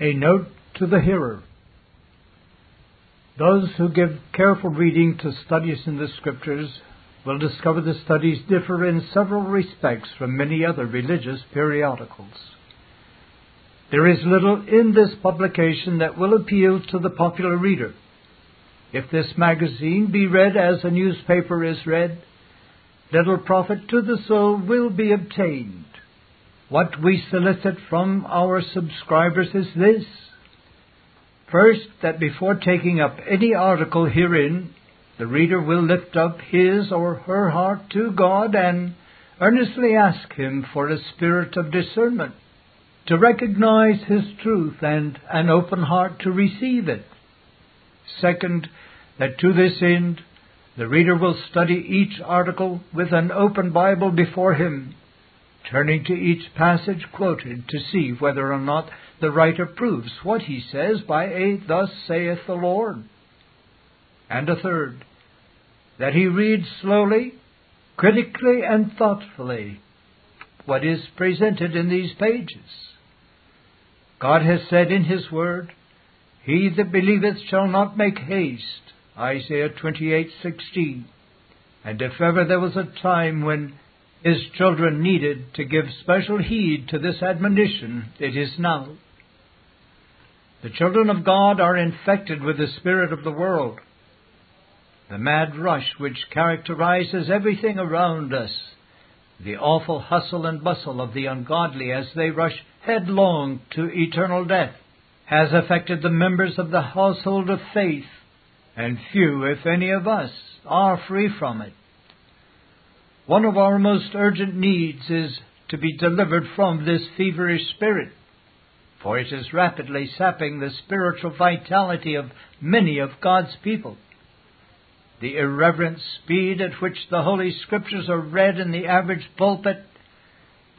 A note to the hearer. Those who give careful reading to studies in the Scriptures will discover the studies differ in several respects from many other religious periodicals. There is little in this publication that will appeal to the popular reader. If this magazine be read as a newspaper is read, little profit to the soul will be obtained. What we solicit from our subscribers is this. First, that before taking up any article herein, the reader will lift up his or her heart to God and earnestly ask Him for a spirit of discernment, to recognize His truth and an open heart to receive it. Second, that to this end, the reader will study each article with an open Bible before him turning to each passage quoted to see whether or not the writer proves what he says by a Thus saith the Lord. And a third, that he reads slowly, critically, and thoughtfully what is presented in these pages. God has said in His Word, He that believeth shall not make haste, Isaiah 28:16. And if ever there was a time when his children needed to give special heed to this admonition, it is now. The children of God are infected with the spirit of the world, the mad rush which characterizes everything around us, the awful hustle and bustle of the ungodly as they rush headlong to eternal death, has affected the members of the household of faith, and few, if any of us, are free from it. One of our most urgent needs is to be delivered from this feverish spirit, for it is rapidly sapping the spiritual vitality of many of God's people. The irreverent speed at which the Holy Scriptures are read in the average pulpit,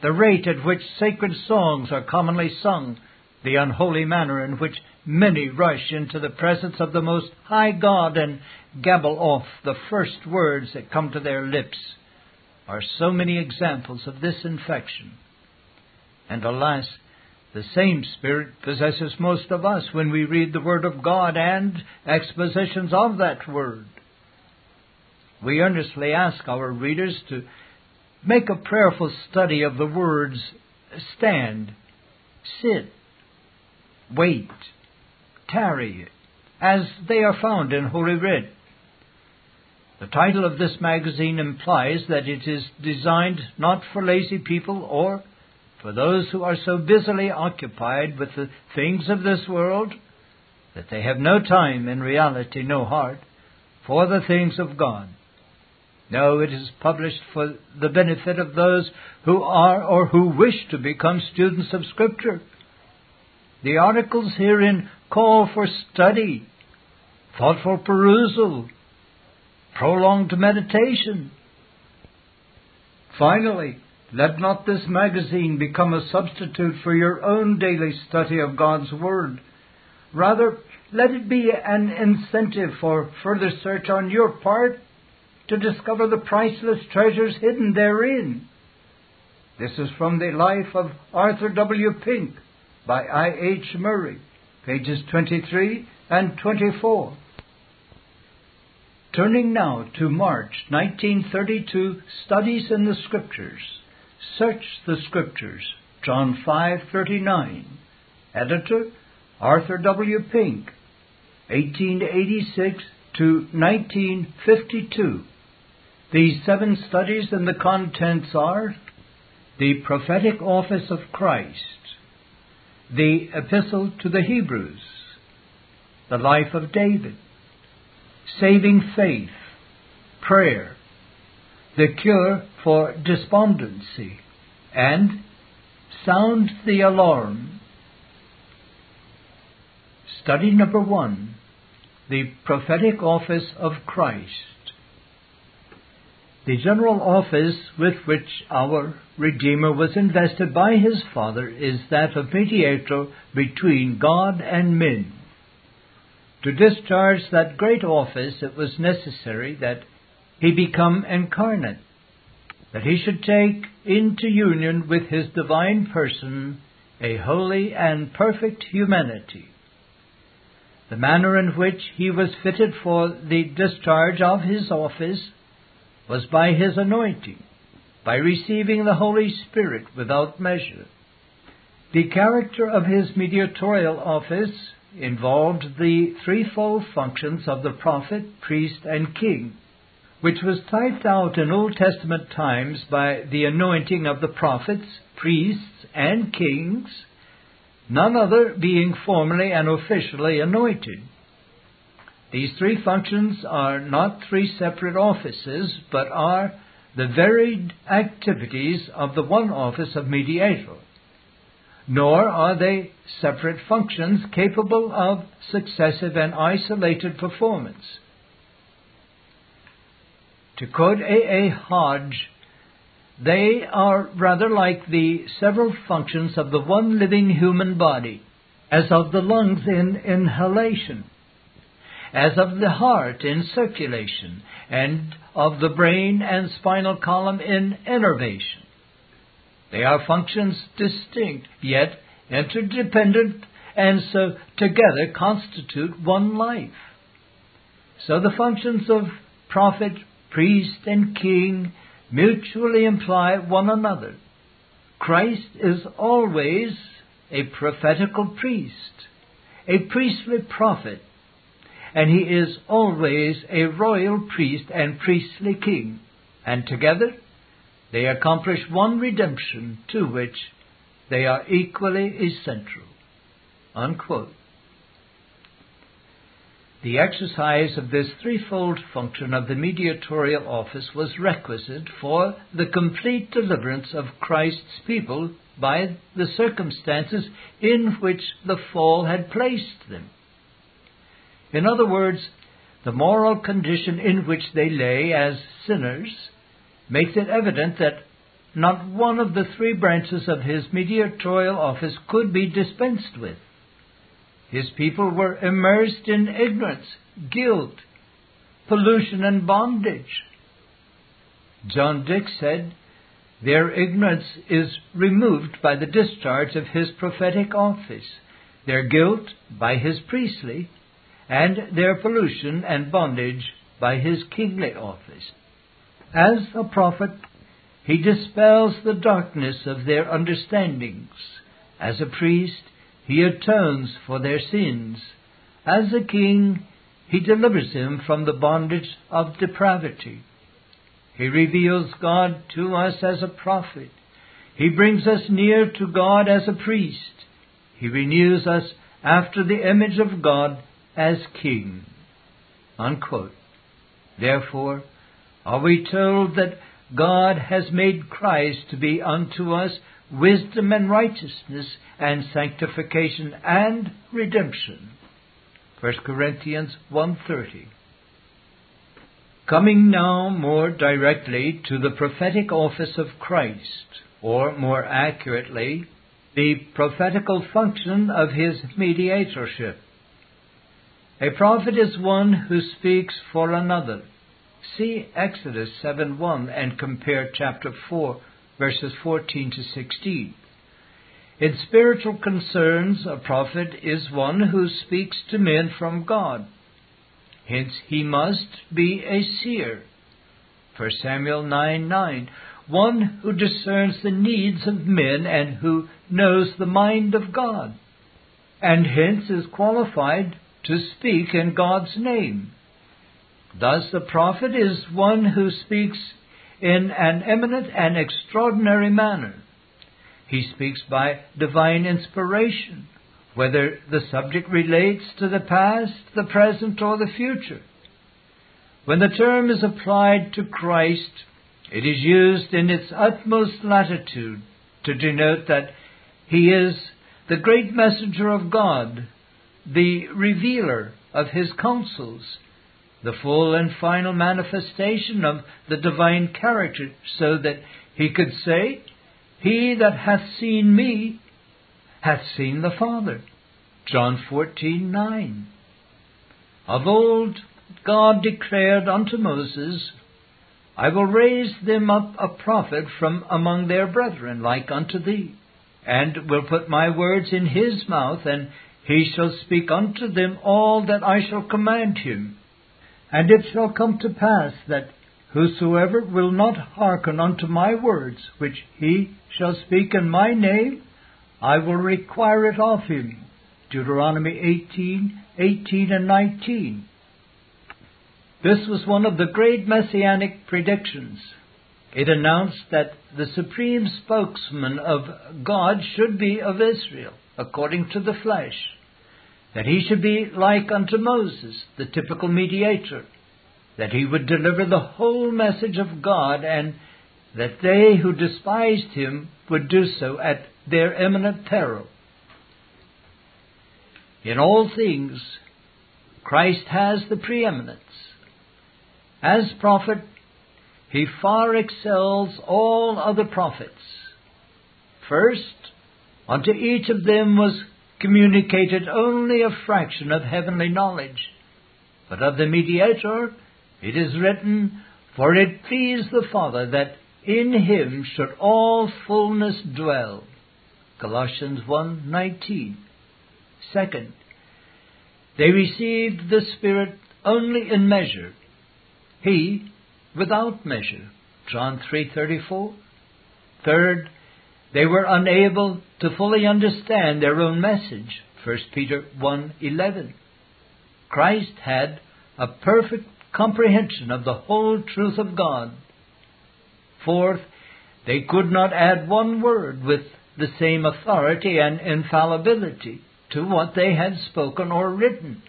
the rate at which sacred songs are commonly sung, the unholy manner in which many rush into the presence of the Most High God and gabble off the first words that come to their lips are so many examples of this infection. And alas, the same spirit possesses most of us when we read the Word of God and expositions of that Word. We earnestly ask our readers to make a prayerful study of the words stand, sit, wait, tarry, as they are found in Holy Writ. The title of this magazine implies that it is designed not for lazy people or for those who are so busily occupied with the things of this world that they have no time, in reality, no heart, for the things of God. No, it is published for the benefit of those who are or who wish to become students of Scripture. The articles herein call for study, thoughtful perusal, prolonged meditation. Finally, let not this magazine become a substitute for your own daily study of God's Word. Rather, let it be an incentive for further search on your part to discover the priceless treasures hidden therein. This is from the life of Arthur W. Pink by I. H. Murray, pages 23 and 24. Turning now to March 1932 Studies in the Scriptures. Search the Scriptures. John 5:39. Editor Arthur W. Pink. 1886 to 1952. These seven studies and the contents are the prophetic office of Christ, the epistle to the Hebrews, the life of David, saving faith, prayer, the cure for despondency, and sound the alarm. Study number one The Prophetic Office of Christ. The general office with which our Redeemer was invested by his Father is that of mediator between God and men. To discharge that great office, it was necessary that he become incarnate, that he should take into union with his divine person a holy and perfect humanity. The manner in which he was fitted for the discharge of his office was by his anointing, by receiving the Holy Spirit without measure. The character of his mediatorial office involved the threefold functions of the prophet, priest, and king, which was typed out in Old Testament times by the anointing of the prophets, priests, and kings, none other being formally and officially anointed. These three functions are not three separate offices, but are the varied activities of the one office of mediator nor are they separate functions capable of successive and isolated performance. To quote A. A. Hodge, they are rather like the several functions of the one living human body, as of the lungs in inhalation, as of the heart in circulation, and of the brain and spinal column in innervation. They are functions distinct, yet interdependent, and so together constitute one life. So the functions of prophet, priest, and king mutually imply one another. Christ is always a prophetical priest, a priestly prophet, and he is always a royal priest and priestly king, and together they accomplish one redemption to which they are equally essential. Unquote. The exercise of this threefold function of the mediatorial office was requisite for the complete deliverance of Christ's people by the circumstances in which the fall had placed them. In other words, the moral condition in which they lay as sinners makes it evident that not one of the three branches of his mediatorial office could be dispensed with. His people were immersed in ignorance, guilt, pollution, and bondage. John Dick said, Their ignorance is removed by the discharge of his prophetic office, their guilt by his priestly, and their pollution and bondage by his kingly office. As a prophet, he dispels the darkness of their understandings. As a priest, he atones for their sins. As a king, he delivers them from the bondage of depravity. He reveals God to us as a prophet. He brings us near to God as a priest. He renews us after the image of God as king. Unquote. Therefore, are we told that God has made Christ to be unto us wisdom and righteousness and sanctification and redemption. 1 Corinthians 1:30. Coming now more directly to the prophetic office of Christ, or more accurately, the prophetical function of his mediatorship. A prophet is one who speaks for another. See Exodus 7:1 and compare chapter 4 verses 14 to 16. In spiritual concerns, a prophet is one who speaks to men from God. Hence, he must be a seer. 1 Samuel 9 9. One who discerns the needs of men and who knows the mind of God, and hence is qualified to speak in God's name. Thus, the prophet is one who speaks in an eminent and extraordinary manner. He speaks by divine inspiration, whether the subject relates to the past, the present, or the future. When the term is applied to Christ, it is used in its utmost latitude to denote that he is the great messenger of God, the revealer of his counsels, the full and final manifestation of the divine character, so that he could say, He that hath seen me hath seen the Father. John 14 9. Of old, God declared unto Moses, I will raise them up a prophet from among their brethren, like unto thee. and will put my words in his mouth, and he shall speak unto them all that I shall command him. And it shall come to pass that whosoever will not hearken unto my words, which he shall speak in my name, I will require it of him. Deuteronomy 18, 18 and 19. This was one of the great messianic predictions. It announced that the supreme spokesman of God should be of Israel, according to the flesh, that he should be like unto Moses, the typical mediator, that he would deliver the whole message of God, and that they who despised him would do so at their imminent peril. In all things, Christ has the preeminence. As prophet, he far excels all other prophets. First, unto each of them was communicated only a fraction of heavenly knowledge, but of the mediator it is written, For it pleased the Father that in him should all fullness dwell. Colossians 1:19. Second, they received the Spirit only in measure. He without measure. John 3:34. Third, they were unable to fully understand their own message. 1 Peter 1:11. Christ had a perfect comprehension of the whole truth of God. Fourth, they could not add one word with the same authority and infallibility to what they had spoken or written.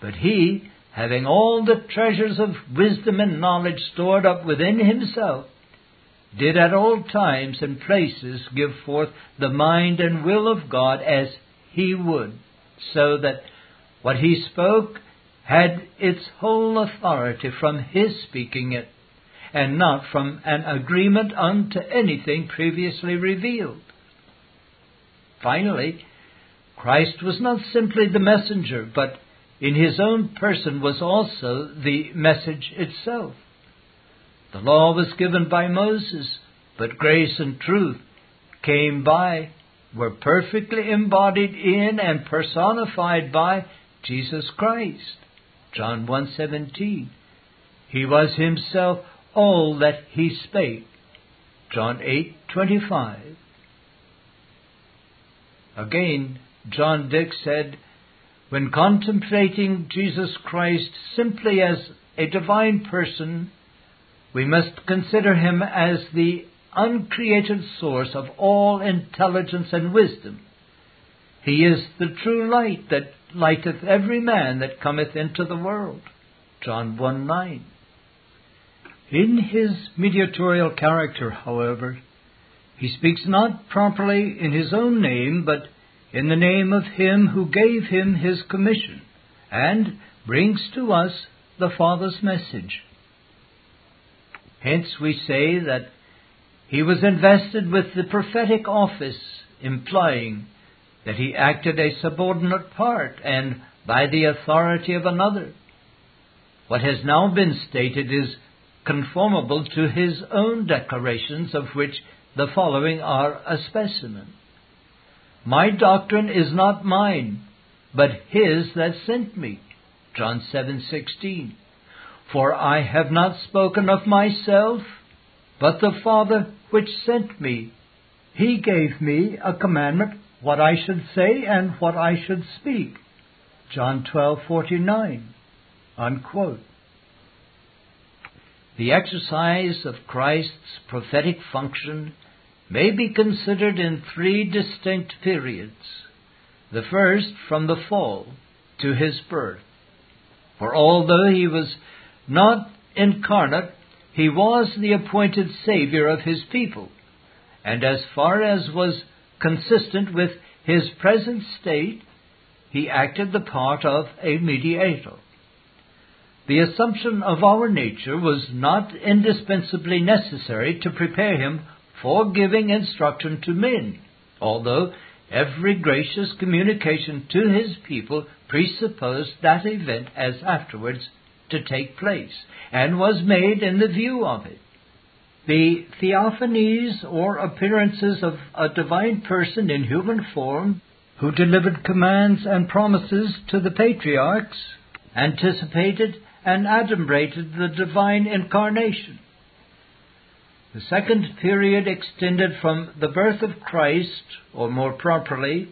But he, having all the treasures of wisdom and knowledge stored up within himself, did at all times and places give forth the mind and will of God as he would, so that what he spoke had its whole authority from his speaking it, and not from an agreement unto anything previously revealed. Finally, Christ was not simply the messenger, but in his own person was also the message itself. The law was given by Moses, but grace and truth came by, were perfectly embodied in and personified by Jesus Christ. John 1:17. He was himself all that he spake. John 8:25. Again, John Dick said, when contemplating Jesus Christ simply as a divine person, we must consider him as the uncreated source of all intelligence and wisdom. He is the true light that lighteth every man that cometh into the world. John 1 9. In his mediatorial character, however, he speaks not properly in his own name, but in the name of him who gave him his commission, and brings to us the Father's message. Hence we say that he was invested with the prophetic office, implying that he acted a subordinate part and by the authority of another. What has now been stated is conformable to his own declarations, of which the following are a specimen. My doctrine is not mine, but his that sent me. John 7:16. For I have not spoken of myself, but the Father which sent me, he gave me a commandment what I should say and what I should speak. John 12:49. Unquote. The exercise of Christ's prophetic function may be considered in three distinct periods. The first from the fall to his birth. For although he was not incarnate, he was the appointed Savior of his people, and as far as was consistent with his present state, he acted the part of a mediator. The assumption of our nature was not indispensably necessary to prepare him for giving instruction to men, although every gracious communication to his people presupposed that event as afterwards to take place, and was made in the view of it. the theophanies or appearances of a divine person in human form who delivered commands and promises to the patriarchs anticipated and adumbrated the divine incarnation. The second period extended from the birth of Christ, or more properly,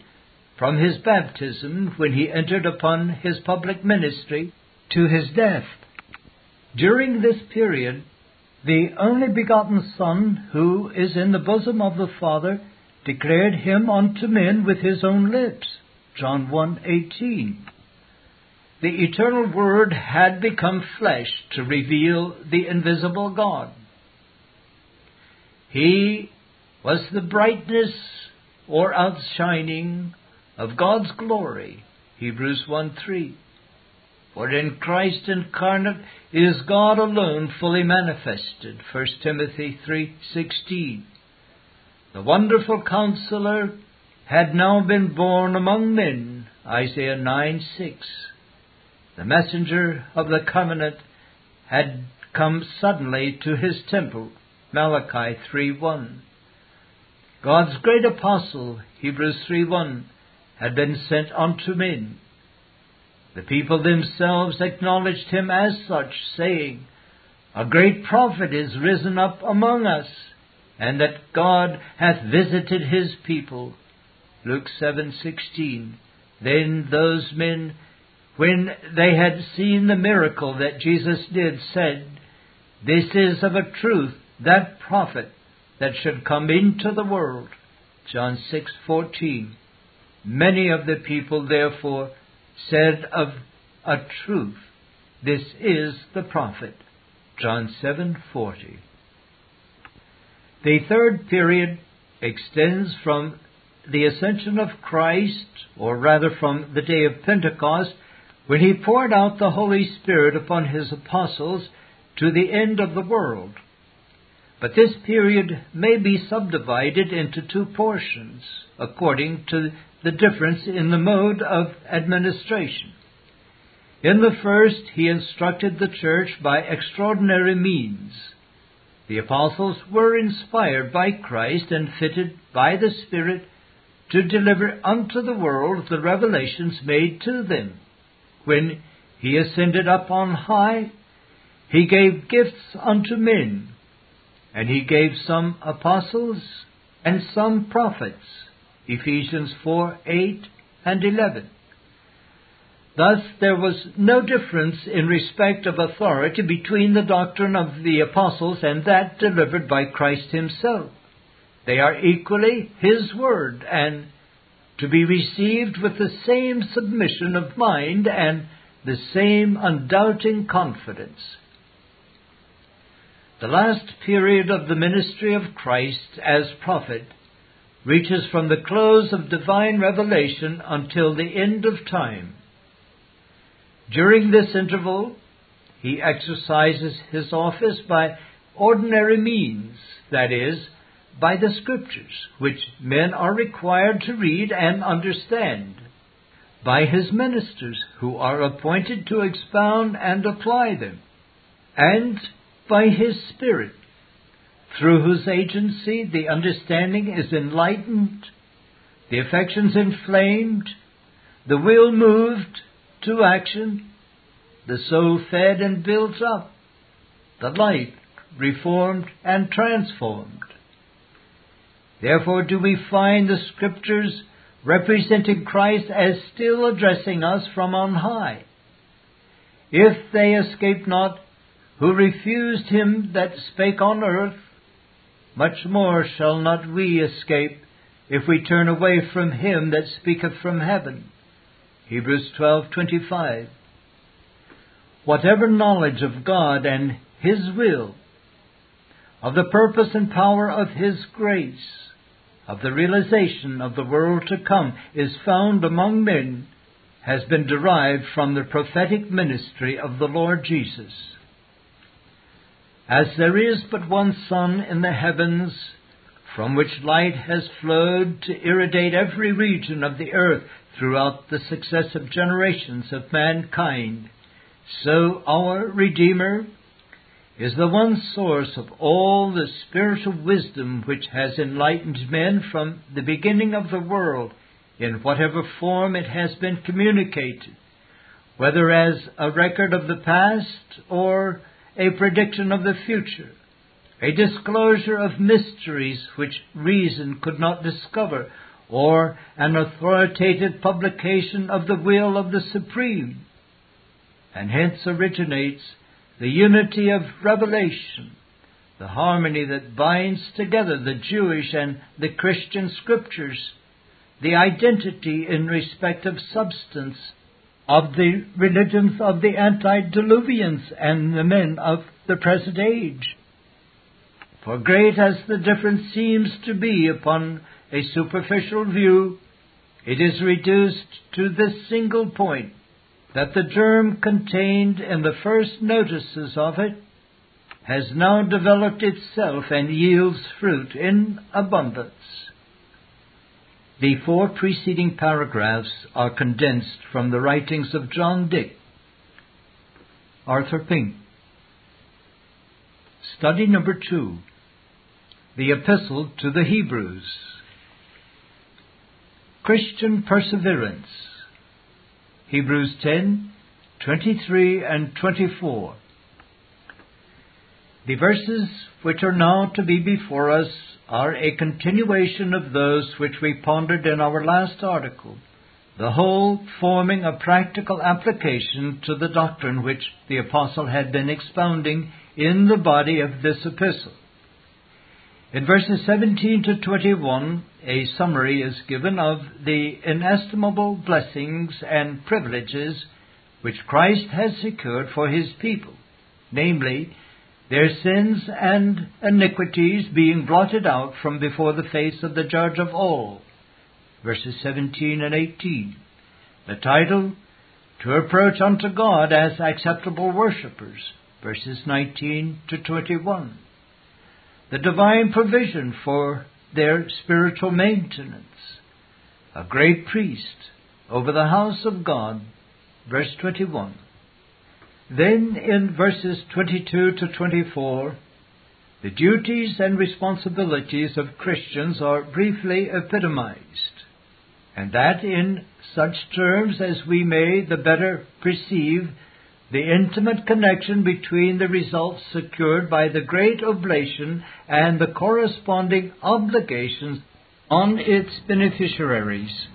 from his baptism when he entered upon his public ministry to his death. During this period, the only begotten Son, who is in the bosom of the Father, declared him unto men with his own lips. John 1:18. The eternal Word had become flesh to reveal the invisible God. He was the brightness or outshining of God's glory. Hebrews 1 3. For in Christ incarnate is God alone fully manifested. 1 Timothy 3:16. The wonderful counselor had now been born among men. Isaiah 9:6. The messenger of the covenant had come suddenly to his temple. Malachi 3:1. God's great apostle, Hebrews 3:1, had been sent unto men. The people themselves acknowledged him as such, saying, A great prophet is risen up among us, and that God hath visited his people. Luke 7:16. Then those men when they had seen the miracle that Jesus did, said, This is of a truth that prophet that should come into the world. John 6:14. Many of the people therefore said of a truth, This is the prophet. John 7:40. The third period extends from the ascension of Christ, or rather from the day of Pentecost, when he poured out the Holy Spirit upon his apostles to the end of the world. But this period may be subdivided into two portions, according to the difference in the mode of administration. In the first, he instructed the church by extraordinary means. The apostles were inspired by Christ and fitted by the Spirit to deliver unto the world the revelations made to them when he ascended up on high, he gave gifts unto men, and he gave some apostles and some prophets. Ephesians 4 8 and 11. Thus, there was no difference in respect of authority between the doctrine of the apostles and that delivered by Christ Himself. They are equally His Word and to be received with the same submission of mind and the same undoubting confidence. The last period of the ministry of Christ as prophet reaches from the close of divine revelation until the end of time. During this interval, he exercises his office by ordinary means, that is, by the Scriptures, which men are required to read and understand, by his ministers, who are appointed to expound and apply them, and by his Spirit, through whose agency the understanding is enlightened, the affections inflamed, the will moved to action, the soul fed and built up, the light reformed and transformed. Therefore do we find the Scriptures representing Christ as still addressing us from on high. If they escape not, who refused him that spake on earth, much more shall not we escape if we turn away from him that speaketh from heaven. Hebrews 12:25. Whatever knowledge of God and his will, of the purpose and power of his grace, of the realization of the world to come is found among men has been derived from the prophetic ministry of the Lord Jesus. As there is but one sun in the heavens, from which light has flowed to irradiate every region of the earth throughout the successive generations of mankind, so our Redeemer is the one source of all the spiritual wisdom which has enlightened men from the beginning of the world in whatever form it has been communicated, whether as a record of the past or a prediction of the future, a disclosure of mysteries which reason could not discover, or an authoritative publication of the will of the Supreme. And hence originates the unity of revelation, the harmony that binds together the Jewish and the Christian scriptures, the identity in respect of substance of the religions of the antediluvians and the men of the present age. For great as the difference seems to be upon a superficial view, it is reduced to this single point that the germ contained in the first notices of it has now developed itself and yields fruit in abundance. The four preceding paragraphs are condensed from the writings of John Dick, Arthur Pink. Study number two The Epistle to the Hebrews. Christian Perseverance. Hebrews 10, 23 and 24. The verses which are now to be before us are a continuation of those which we pondered in our last article, the whole forming a practical application to the doctrine which the Apostle had been expounding in the body of this epistle. In verses 17 to 21, a summary is given of the inestimable blessings and privileges which Christ has secured for his people, namely, their sins and iniquities being blotted out from before the face of the Judge of all. Verses 17 and 18. The title, To approach unto God as acceptable worshippers. Verses 19 to 21 the divine provision for their spiritual maintenance. A great priest over the house of God, verse 21. Then in verses 22 to 24, the duties and responsibilities of Christians are briefly epitomized, and that in such terms as we may the better perceive the intimate connection between the results secured by the great oblation and the corresponding obligations on its beneficiaries.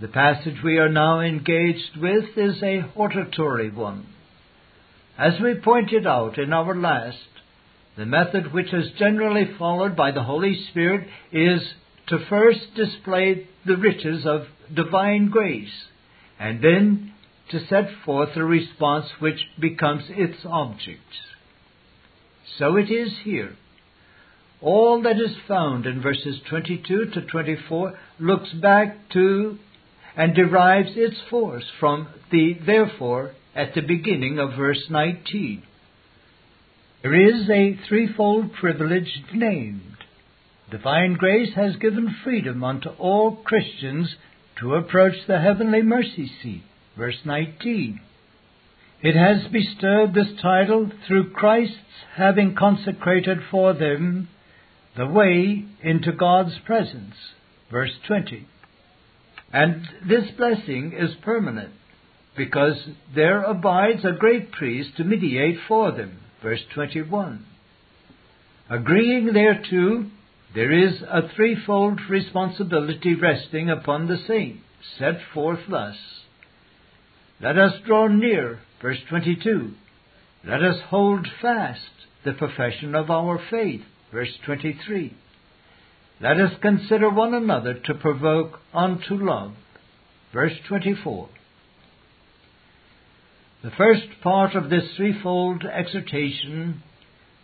The passage we are now engaged with is a hortatory one. As we pointed out in our last, the method which is generally followed by the Holy Spirit is to first display the riches of divine grace, and then to set forth a response which becomes its object. So it is here. All that is found in verses 22 to 24 looks back to and derives its force from the therefore at the beginning of verse 19. There is a threefold privilege named. Divine grace has given freedom unto all Christians to approach the heavenly mercy seat. Verse 19. It has bestowed this title through Christ's having consecrated for them the way into God's presence. Verse 20. And this blessing is permanent, because there abides a great priest to mediate for them. Verse 21. Agreeing thereto, there is a threefold responsibility resting upon the saint, set forth thus. Let us draw near, verse 22. Let us hold fast the profession of our faith, verse 23. Let us consider one another to provoke unto love, verse 24. The first part of this threefold exhortation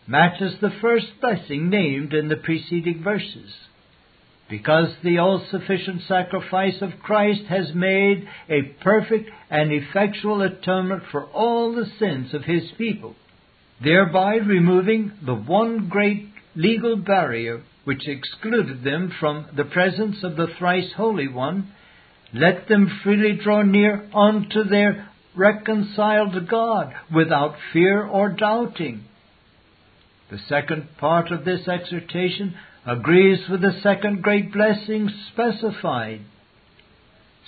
matches the first blessing named in the preceding verses because the all sufficient sacrifice of Christ has made a perfect and effectual atonement for all the sins of his people, thereby removing the one great legal barrier which excluded them from the presence of the thrice Holy One, let them freely draw near unto their reconciled God without fear or doubting. The second part of this exhortation agrees with the second great blessing specified.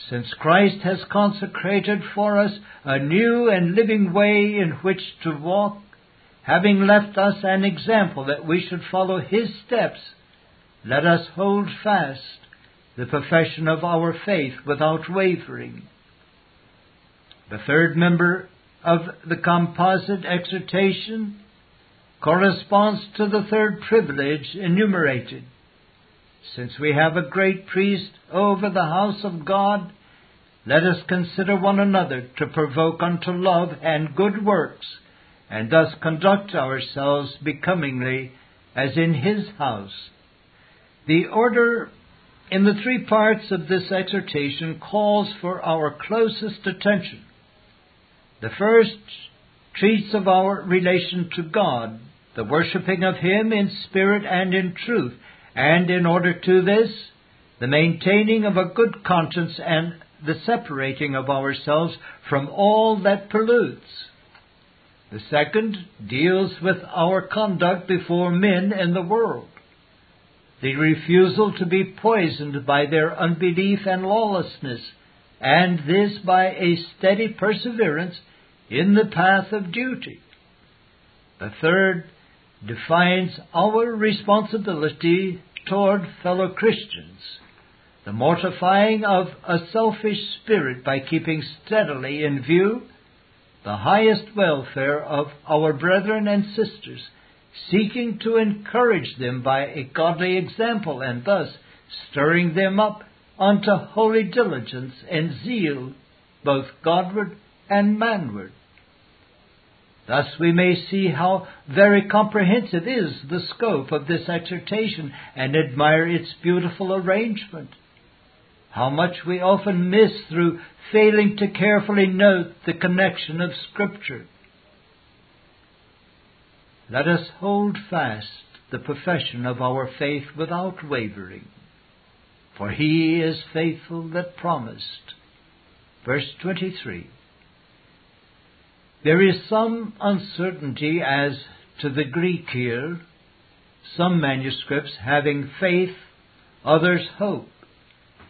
Since Christ has consecrated for us a new and living way in which to walk, having left us an example that we should follow His steps, let us hold fast the profession of our faith without wavering. The third member of the composite exhortation corresponds to the third privilege enumerated. Since we have a great priest over the house of God, let us consider one another to provoke unto love and good works, and thus conduct ourselves becomingly as in his house. The order in the three parts of this exhortation calls for our closest attention. The first treats of our relation to God, the worshipping of Him in spirit and in truth, and in order to this, the maintaining of a good conscience and the separating of ourselves from all that pollutes. The second deals with our conduct before men in the world. The refusal to be poisoned by their unbelief and lawlessness, and this by a steady perseverance in the path of duty. The third defines our responsibility toward fellow Christians, the mortifying of a selfish spirit by keeping steadily in view the highest welfare of our brethren and sisters, seeking to encourage them by a godly example and thus stirring them up unto holy diligence and zeal, both Godward and manward. Thus we may see how very comprehensive is the scope of this exhortation and admire its beautiful arrangement. How much we often miss through failing to carefully note the connection of Scripture. Let us hold fast the profession of our faith without wavering, for he is faithful that promised. Verse 23. There is some uncertainty as to the Greek here, some manuscripts having faith, others hope.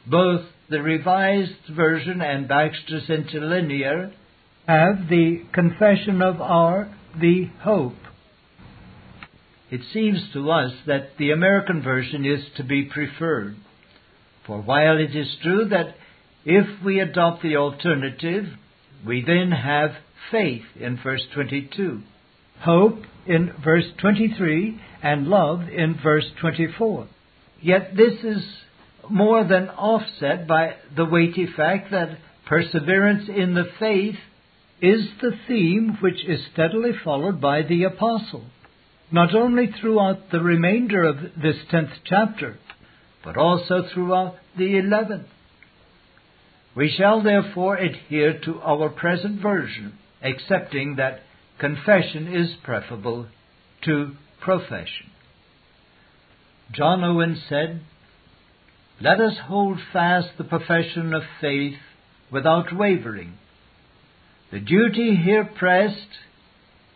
Both the Revised Version and Bagster's Interlinear have the confession of our the hope. It seems to us that the American version is to be preferred. For while it is true that if we adopt the alternative, we then have faith in verse 22, hope in verse 23, and love in verse 24. Yet this is more than offset by the weighty fact that perseverance in the faith is the theme which is steadily followed by the apostle, not only throughout the remainder of this tenth chapter, but also throughout the eleventh. We shall therefore adhere to our present version, accepting that confession is preferable to profession. John Owen said, Let us hold fast the profession of faith without wavering. The duty here pressed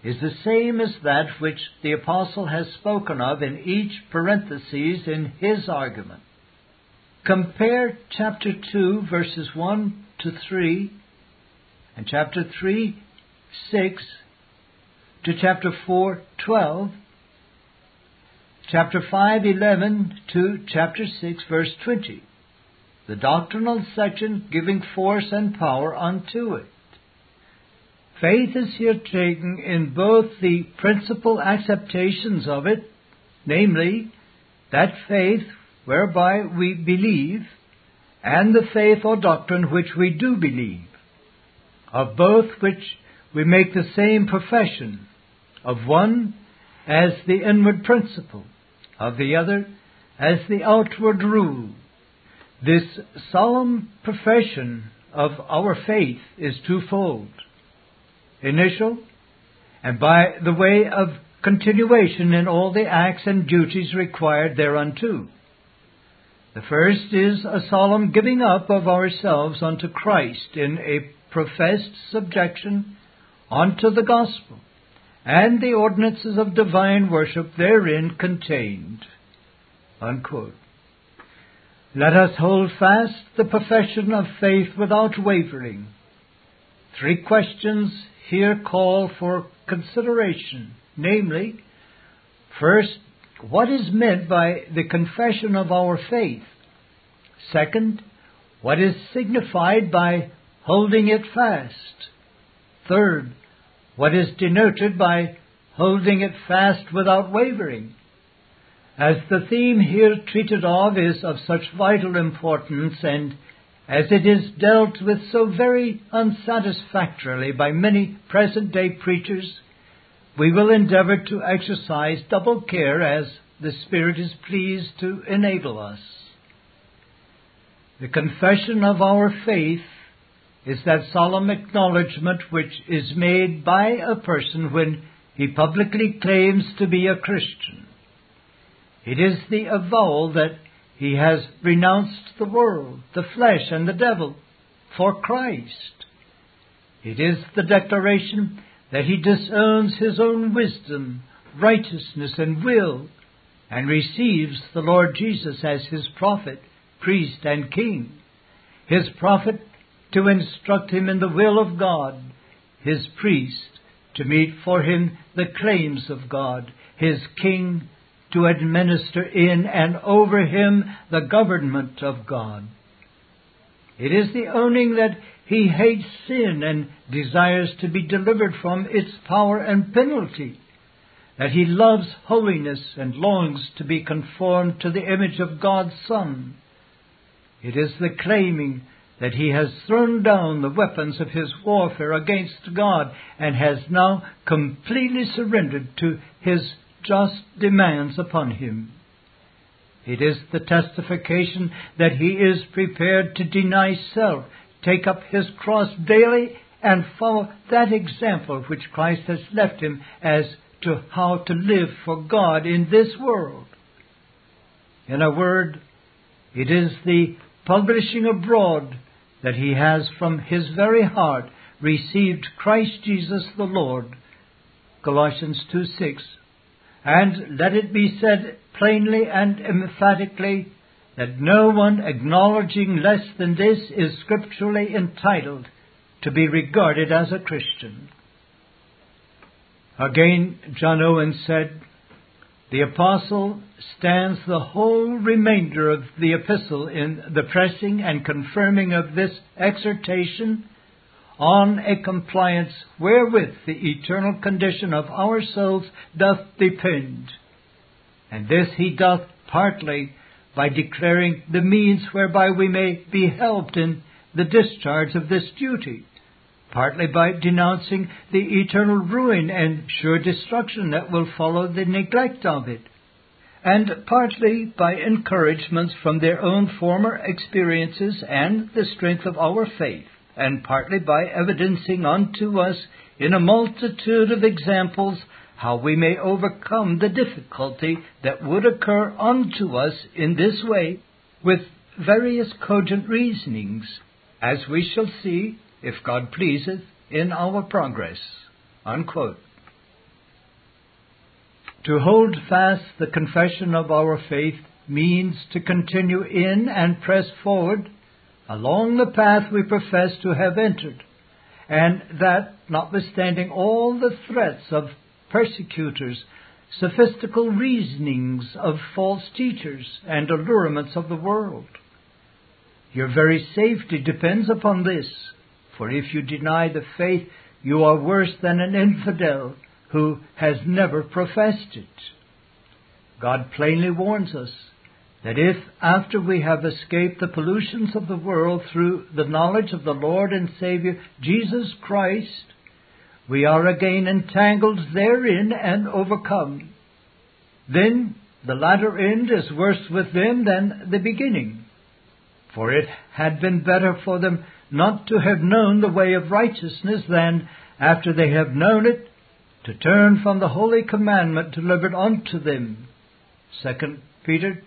is the same as that which the Apostle has spoken of in each parenthesis in his argument. Compare chapter 2, verses 1 to 3, and chapter 3, 6, to chapter 4, 12, chapter 5, 11 to chapter 6, verse 20. The doctrinal section giving force and power unto it. Faith is here taken in both the principal acceptations of it, namely, that faith whereby we believe, and the faith or doctrine which we do believe, of both which we make the same profession, of one as the inward principle, of the other as the outward rule. This solemn profession of our faith is twofold initial, and by the way of continuation in all the acts and duties required thereunto. The first is a solemn giving up of ourselves unto Christ in a professed subjection unto the gospel and the ordinances of divine worship therein contained. Unquote. Let us hold fast the profession of faith without wavering. Three questions here call for consideration, namely, first, what is meant by the confession of our faith? Second, what is signified by holding it fast? Third, what is denoted by holding it fast without wavering? As the theme here treated of is of such vital importance and as it is dealt with so very unsatisfactorily by many present day preachers, we will endeavor to exercise double care as the Spirit is pleased to enable us. The confession of our faith is that solemn acknowledgement which is made by a person when he publicly claims to be a Christian. It is the avowal that he has renounced the world, the flesh, and the devil for Christ. It is the declaration that he disowns his own wisdom, righteousness, and will, and receives the Lord Jesus as his prophet, priest, and king. His prophet to instruct him in the will of God, his priest to meet for him the claims of God, his king to administer in and over him the government of God. It is the owning that he hates sin and desires to be delivered from its power and penalty, that he loves holiness and longs to be conformed to the image of God's Son. It is the claiming that he has thrown down the weapons of his warfare against God and has now completely surrendered to his just demands upon him. It is the testification that he is prepared to deny self, take up his cross daily, and follow that example which Christ has left him as to how to live for God in this world. In a word, it is the publishing abroad that he has from his very heart received Christ Jesus the Lord. Colossians 2 6. And let it be said plainly and emphatically that no one acknowledging less than this is scripturally entitled to be regarded as a Christian. Again, John Owen said, the apostle stands the whole remainder of the epistle in the pressing and confirming of this exhortation on a compliance wherewith the eternal condition of our souls doth depend. And this he doth partly by declaring the means whereby we may be helped in the discharge of this duty, partly by denouncing the eternal ruin and sure destruction that will follow the neglect of it, and partly by encouragements from their own former experiences and the strength of our faith and partly by evidencing unto us in a multitude of examples how we may overcome the difficulty that would occur unto us in this way with various cogent reasonings, as we shall see, if God pleaseth, in our progress. Unquote. To hold fast the confession of our faith means to continue in and press forward along the path we profess to have entered, and that, notwithstanding all the threats of persecutors, sophistical reasonings of false teachers, and allurements of the world. Your very safety depends upon this, for if you deny the faith, you are worse than an infidel who has never professed it. God plainly warns us that if, after we have escaped the pollutions of the world through the knowledge of the Lord and Savior Jesus Christ, we are again entangled therein and overcome, then the latter end is worse with them than the beginning. For it had been better for them not to have known the way of righteousness than, after they have known it, to turn from the holy commandment delivered unto them. 2 Peter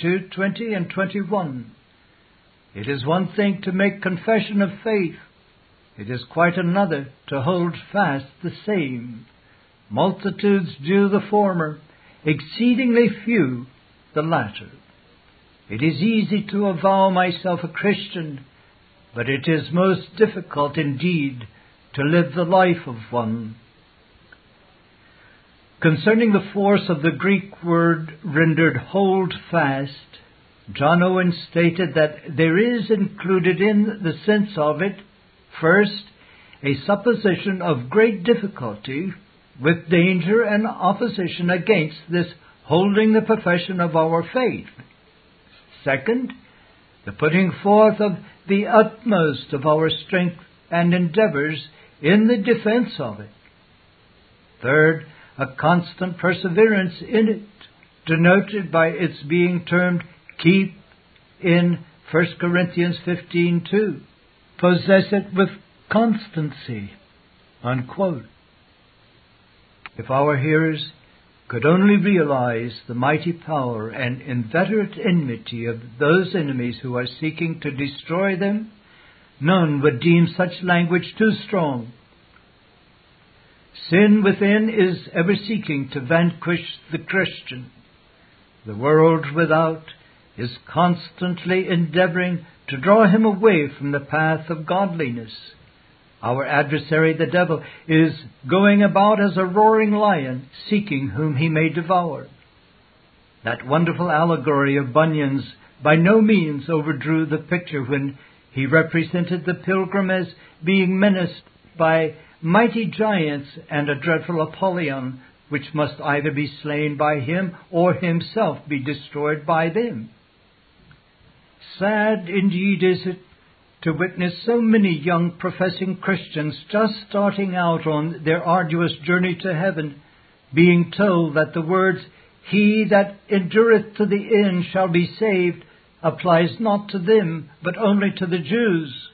2 20 and 21. It is one thing to make confession of faith, It is quite another to hold fast the same. Multitudes do the former, exceedingly few the latter. It is easy to avow myself a Christian, but it is most difficult indeed to live the life of one. Concerning the force of the Greek word rendered hold fast, John Owen stated that there is included in the sense of it, first, a supposition of great difficulty with danger and opposition against this holding the profession of our faith. Second, the putting forth of the utmost of our strength and endeavors in the defense of it. Third, a constant perseverance in it, denoted by its being termed keep in 1 Corinthians 15:2. Possess it with constancy. Unquote. If our hearers could only realize the mighty power and inveterate enmity of those enemies who are seeking to destroy them, none would deem such language too strong. Sin within is ever seeking to vanquish the Christian. The world without is constantly endeavoring to draw him away from the path of godliness. Our adversary, the devil, is going about as a roaring lion, seeking whom he may devour. That wonderful allegory of Bunyan's by no means overdrew the picture when he represented the pilgrim as being menaced by mighty giants and a dreadful Apollyon, which must either be slain by him or himself be destroyed by them. Sad indeed is it to witness so many young professing Christians just starting out on their arduous journey to heaven, being told that the words, He that endureth to the end shall be saved, applies not to them, but only to the Jews.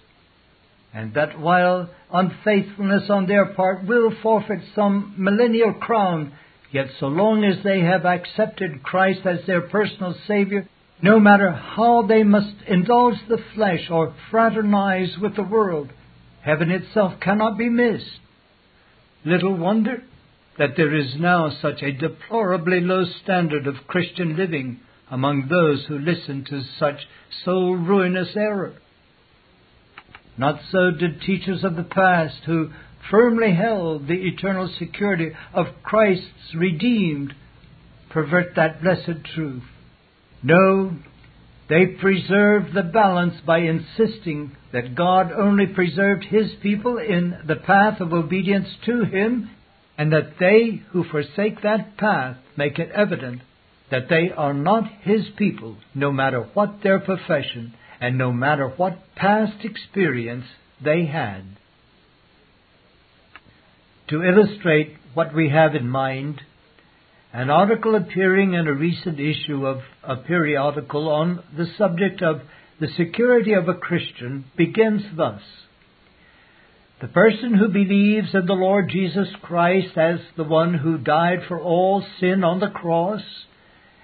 And that while unfaithfulness on their part will forfeit some millennial crown, yet so long as they have accepted Christ as their personal Savior, no matter how they must indulge the flesh or fraternize with the world, heaven itself cannot be missed. Little wonder that there is now such a deplorably low standard of Christian living among those who listen to such soul ruinous error. Not so did teachers of the past who firmly held the eternal security of Christ's redeemed pervert that blessed truth. No, they preserved the balance by insisting that God only preserved His people in the path of obedience to Him, and that they who forsake that path make it evident that they are not His people, no matter what their profession and no matter what past experience they had. To illustrate what we have in mind, an article appearing in a recent issue of a periodical on the subject of the security of a Christian begins thus. The person who believes in the Lord Jesus Christ as the one who died for all sin on the cross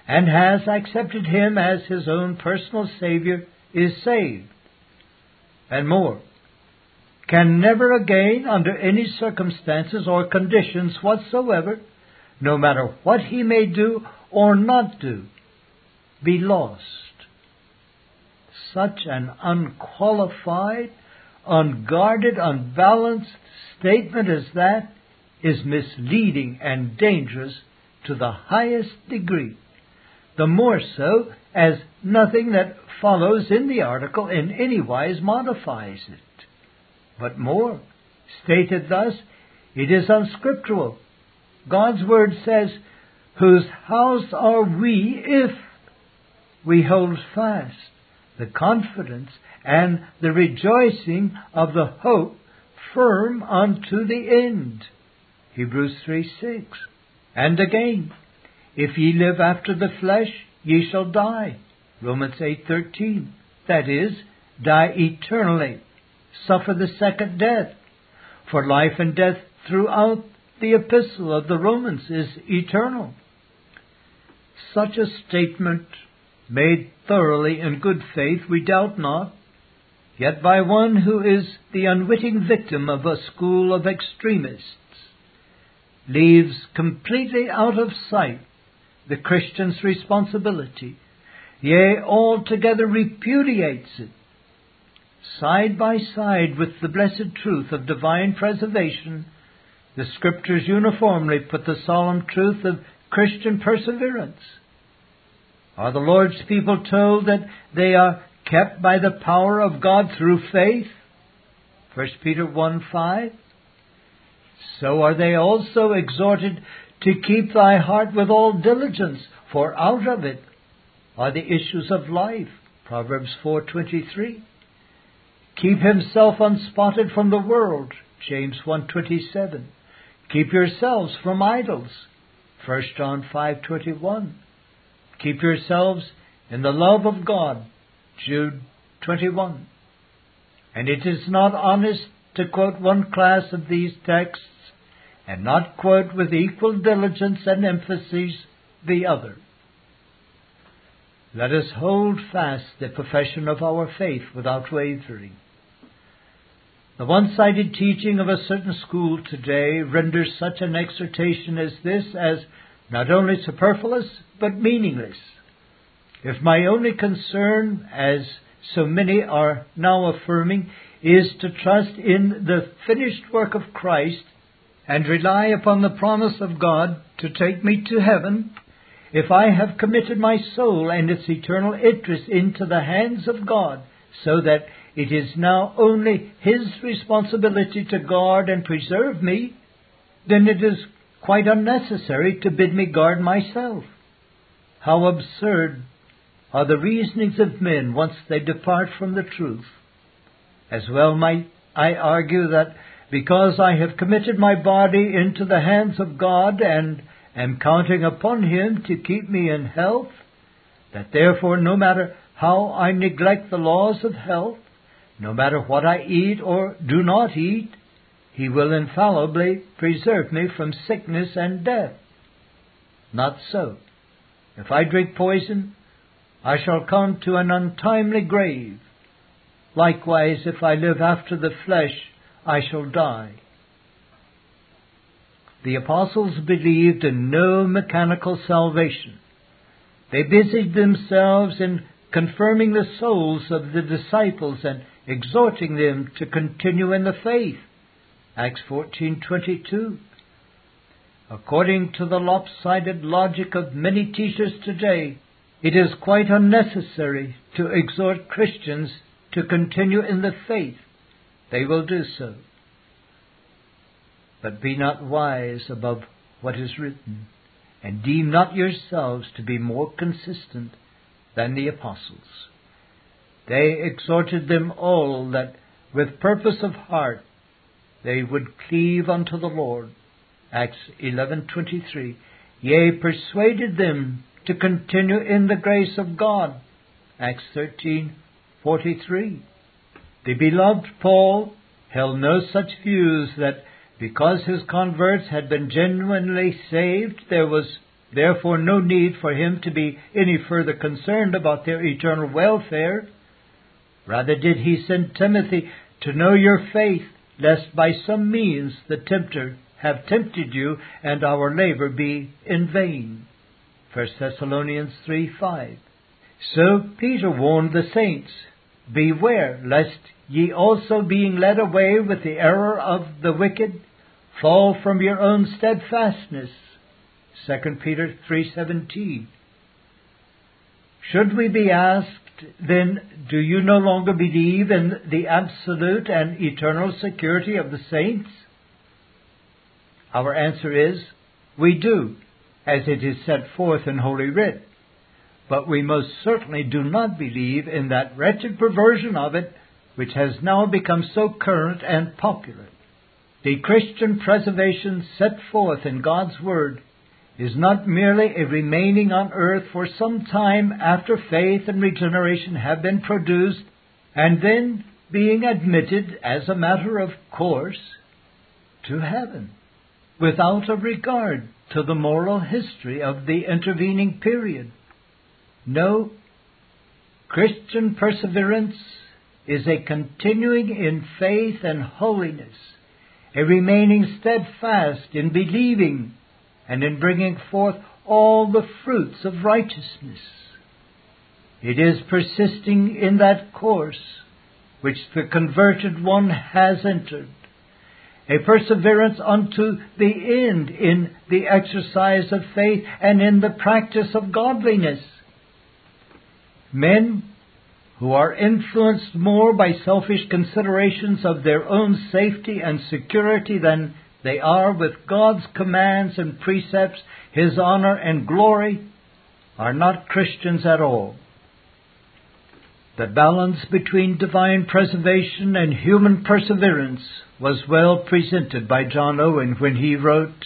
and has accepted him as his own personal Savior is saved. And more, can never again, under any circumstances or conditions whatsoever, no matter what he may do or not do, be lost. Such an unqualified, unguarded, unbalanced statement as that is misleading and dangerous to the highest degree. The more so as nothing that follows in the article in any wise modifies it. But more, stated thus, it is unscriptural God's Word says, Whose house are we if we hold fast the confidence and the rejoicing of the hope firm unto the end? Hebrews 3 6. And again, If ye live after the flesh, ye shall die. Romans 8:13. That is, die eternally, suffer the second death. For life and death throughout the epistle of the Romans is eternal. Such a statement, made thoroughly in good faith, we doubt not, yet by one who is the unwitting victim of a school of extremists, leaves completely out of sight the Christian's responsibility, yea, altogether repudiates it, side by side with the blessed truth of divine preservation, the Scriptures uniformly put the solemn truth of Christian perseverance. Are the Lord's people told that they are kept by the power of God through faith? 1 Peter 1 5. So are they also exhorted to keep thy heart with all diligence, for out of it are the issues of life. Proverbs 4:23. Keep himself unspotted from the world. James 1:27. Keep yourselves from idols. 1 John 5:21. Keep yourselves in the love of God. Jude 21. And it is not honest to quote one class of these texts and not quote with equal diligence and emphasis the other. Let us hold fast the profession of our faith without wavering. The one sided teaching of a certain school today renders such an exhortation as this as not only superfluous but meaningless. If my only concern, as so many are now affirming, is to trust in the finished work of Christ and rely upon the promise of God to take me to heaven, if I have committed my soul and its eternal interest into the hands of God, so that it is now only His responsibility to guard and preserve me, then it is quite unnecessary to bid me guard myself. How absurd are the reasonings of men once they depart from the truth. As well might I argue that because I have committed my body into the hands of God and am counting upon Him to keep me in health, that therefore no matter how I neglect the laws of health, no matter what I eat or do not eat, He will infallibly preserve me from sickness and death. Not so. If I drink poison, I shall come to an untimely grave. Likewise, if I live after the flesh, I shall die. The apostles believed in no mechanical salvation. They busied themselves in confirming the souls of the disciples and exhorting them to continue in the faith. Acts 14:22. According to the lopsided logic of many teachers today, it is quite unnecessary to exhort Christians to continue in the faith they will do so. But be not wise above what is written, and deem not yourselves to be more consistent than the apostles. They exhorted them all that with purpose of heart they would cleave unto the Lord. Acts 11:23. Yea, persuaded them to continue in the grace of God. Acts 13:43. The beloved Paul held no such views that because his converts had been genuinely saved, there was therefore no need for him to be any further concerned about their eternal welfare. Rather did he send Timothy to know your faith, lest by some means the tempter have tempted you and our labor be in vain. 1 Thessalonians 3 5. So Peter warned the saints Beware lest ye also being led away with the error of the wicked fall from your own steadfastness. 2 Peter 3:17. Should we be asked then do you no longer believe in the absolute and eternal security of the saints? Our answer is we do, as it is set forth in Holy Writ but we most certainly do not believe in that wretched perversion of it which has now become so current and popular. The Christian preservation set forth in God's Word is not merely a remaining on earth for some time after faith and regeneration have been produced, and then being admitted as a matter of course to heaven, without a regard to the moral history of the intervening period. No, Christian perseverance is a continuing in faith and holiness, a remaining steadfast in believing and in bringing forth all the fruits of righteousness. It is persisting in that course which the converted one has entered, a perseverance unto the end in the exercise of faith and in the practice of godliness. Men who are influenced more by selfish considerations of their own safety and security than they are with God's commands and precepts, His honor and glory, are not Christians at all. The balance between divine preservation and human perseverance was well presented by John Owen when he wrote,